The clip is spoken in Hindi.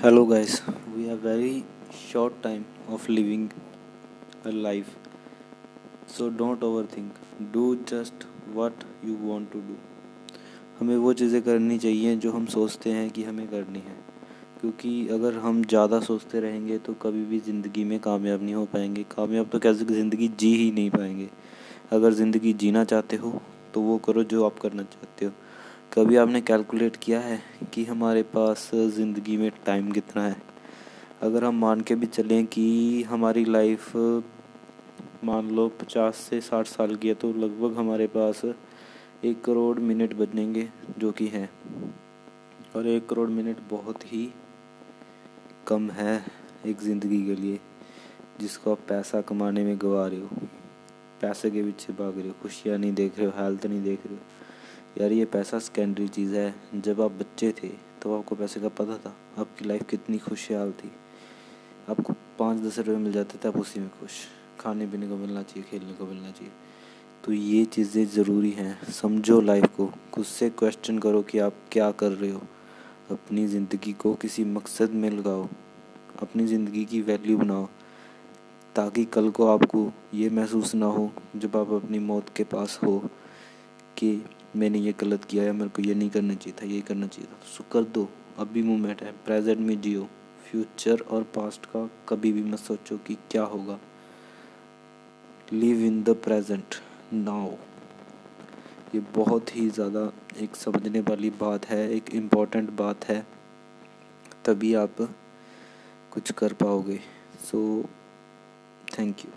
hello, guys. We have very short time of living a life. So, don't overthink. Do just what you want to do. हमें वो चीज़ें करनी चाहिए जो हम सोचते हैं कि हमें करनी है। क्योंकि अगर हम ज़्यादा सोचते रहेंगे तो कभी भी ज़िंदगी में कामयाब नहीं हो पाएँगे। कामयाब तो कैसे ज़िंदगी जी ही नहीं पाएँगे। अगर ज़िंदगी जीना चाहते हो तो वो करो जो आप करना चाहते हो। कभी आपने कैलकुलेट किया है कि हमारे पास ज़िंदगी में टाइम कितना है? अगर हम मान के भी चलें कि हमारी लाइफ मान लो पचास से साठ साल की है तो लगभग हमारे पास एक करोड़ मिनट बनेंगे जो कि हैं। और एक करोड़ मिनट बहुत ही कम है एक ज़िंदगी के लिए, जिसको आप पैसा कमाने में गवा रहे हो। पैसे के पीछे भाग रहे हो, खुशियाँ नहीं देख रहे हो हेल्थ नहीं देख रहे हो। यार ये पैसा सेकेंडरी चीज़ है। जब आप बच्चे थे तो आपको पैसे का पता था। आपकी लाइफ कितनी खुशहाल थी। आपको पाँच दस रुपये मिल जाते थे, आप उसी में खुश। खाने पीने को मिलना चाहिए, खेलने को मिलना चाहिए। तो ये चीज़ें ज़रूरी हैं। समझो लाइफ को। खुद से क्वेश्चन करो कि आप क्या कर रहे हो। अपनी ज़िंदगी को किसी मकसद में लगाओ। अपनी ज़िंदगी की वैल्यू बनाओ। ताकि कल को आपको ये महसूस ना हो, जब आप अपनी मौत के पास हो, कि मैंने ये गलत किया है, मेरे को ये नहीं करना चाहिए था, ये करना चाहिए था। सो कर दो, अभी मोमेंट है, प्रेजेंट में जियो। फ्यूचर और पास्ट का कभी भी मत सोचो कि क्या होगा। Live in the present, now. ये बहुत ही ज़्यादा एक समझने वाली बात है, एक इंपॉर्टेंट बात है। तभी आप कुछ कर पाओगे। So, thank you.